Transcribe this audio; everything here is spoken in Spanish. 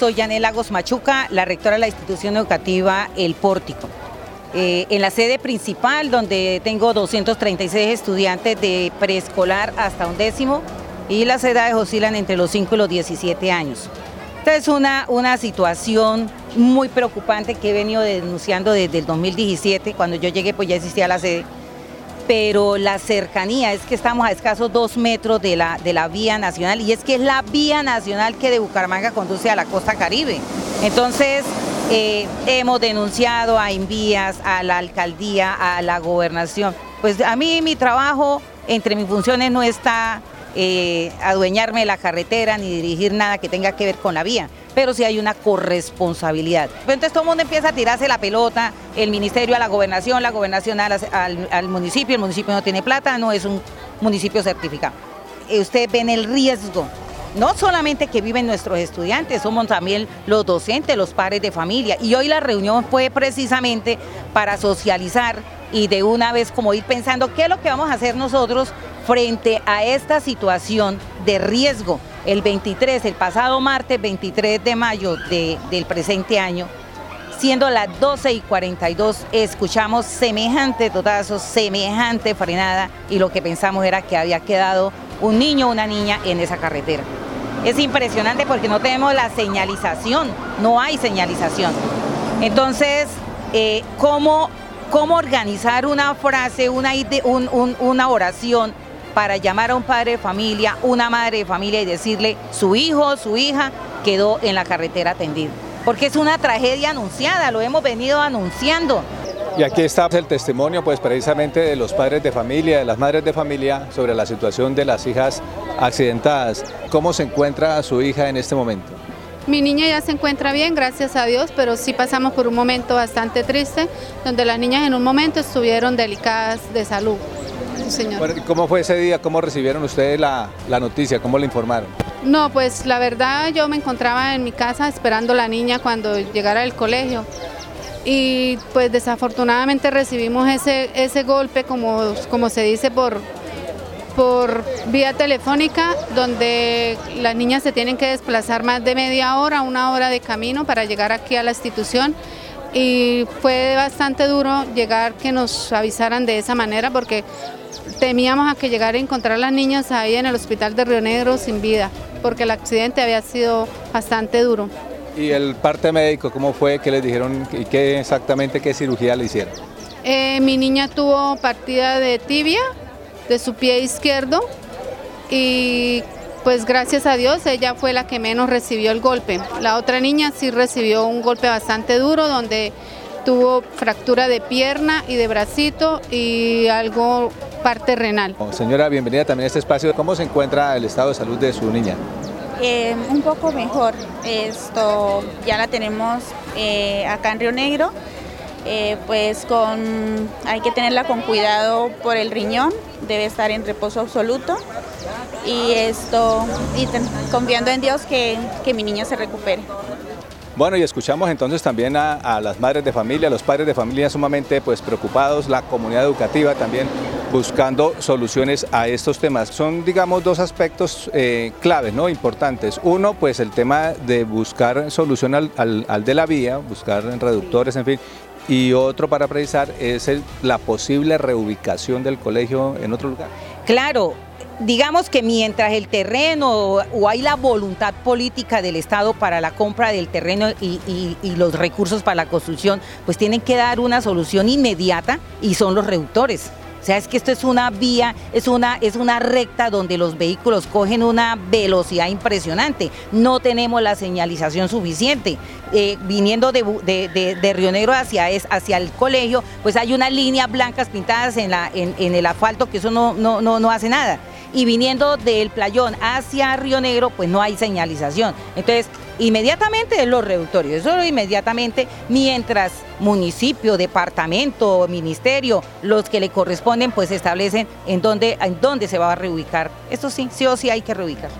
soy Janet Lagos Machuca, la rectora de la institución educativa El Pórtico. Eh, en la sede principal, donde tengo 236 estudiantes de preescolar hasta un décimo, y las edades oscilan entre los 5 y los 17 años. Esta es una, una situación muy preocupante que he venido denunciando desde el 2017, cuando yo llegué pues ya existía la sede, pero la cercanía es que estamos a escasos dos metros de la, de la vía nacional y es que es la vía nacional que de Bucaramanga conduce a la costa caribe. Entonces, eh, hemos denunciado a Invías, a la alcaldía, a la gobernación. Pues a mí mi trabajo, entre mis funciones, no está eh, adueñarme de la carretera ni dirigir nada que tenga que ver con la vía, pero sí hay una corresponsabilidad. Entonces todo el mundo empieza a tirarse la pelota, el ministerio a la gobernación, la gobernación al, municipio, el municipio no tiene plata, no es un municipio certificado. Eh, ustedes ven el riesgo no solamente que viven nuestros estudiantes, somos también los docentes, los padres de familia. Y hoy la reunión fue precisamente para socializar y de una vez como ir pensando qué es lo que vamos a hacer nosotros frente a esta situación de riesgo. El 23, el pasado martes 23 de mayo del presente año, siendo las 12 y 42, escuchamos semejante totazo, semejante frenada y lo que pensamos era que había quedado un niño o una niña en esa carretera. Es impresionante porque no tenemos la señalización, no hay señalización. Entonces, eh, ¿cómo, ¿cómo, organizar una frase, una, oración para llamar a un padre de familia, una madre de familia y decirle su hijo, su hija quedó en la carretera tendido. Porque es una tragedia anunciada, lo hemos venido anunciando. Y aquí está el testimonio pues precisamente de los padres de familia, de las madres de familia sobre la situación de las hijas accidentadas. ¿Cómo se encuentra su hija en este momento? Mi niña ya se encuentra bien, gracias a Dios, pero sí pasamos por un momento bastante triste, donde las niñas en un momento estuvieron delicadas de salud. ¿Cómo fue ese día? ¿Cómo recibieron ustedes la, noticia? ¿Cómo le informaron? No, pues la verdad yo me encontraba en mi casa esperando a la niña cuando llegara del colegio y pues desafortunadamente recibimos ese, ese golpe como, como se dice por, por vía telefónica donde las niñas se tienen que desplazar más de media hora, una hora de camino para llegar aquí a la institución y fue bastante duro llegar que nos avisaran de esa manera porque temíamos a que llegara a encontrar a las niñas ahí en el hospital de Río Negro sin vida, porque el accidente había sido bastante duro. ¿Y el parte médico cómo fue? ¿Qué les dijeron y qué exactamente qué cirugía le hicieron? Eh, mi niña tuvo partida de tibia de su pie izquierdo y pues gracias a Dios ella fue la que menos recibió el golpe. La otra niña sí recibió un golpe bastante duro donde tuvo fractura de pierna y de bracito y algo parte renal. Señora, bienvenida también a este espacio. ¿Cómo se encuentra el estado de salud de su niña? Eh, un poco mejor. Esto ya la tenemos eh, acá en Río Negro. Eh, pues con hay que tenerla con cuidado por el riñón, debe estar en reposo absoluto y esto y confiando en Dios que, que mi niña se recupere. Bueno, y escuchamos entonces también a, las madres de familia, a los padres de familia sumamente pues, preocupados, la comunidad educativa también buscando soluciones a estos temas. Son, digamos, dos aspectos eh, claves, ¿no? Importantes. Uno, pues el tema de buscar solución al, de la vía, buscar reductores, en fin. Y otro para precisar es la posible reubicación del colegio en otro lugar. Claro, digamos que mientras el terreno o hay la voluntad política del Estado para la compra del terreno y, los recursos para la construcción, pues tienen que dar una solución inmediata y son los reductores. O sea, es que esto es una vía, es una, es una recta donde los vehículos cogen una velocidad impresionante. No tenemos la señalización suficiente. Eh, viniendo de, de, Río Negro hacia, hacia el colegio, pues hay unas líneas blancas pintadas en, la, en, el asfalto que eso no, no, no, no hace nada y viniendo del playón hacia Río Negro, pues no hay señalización. Entonces, inmediatamente los reductorios, eso inmediatamente, mientras municipio, departamento, ministerio, los que le corresponden, pues establecen en dónde, en dónde se va a reubicar. Esto sí, sí o sí hay que reubicar.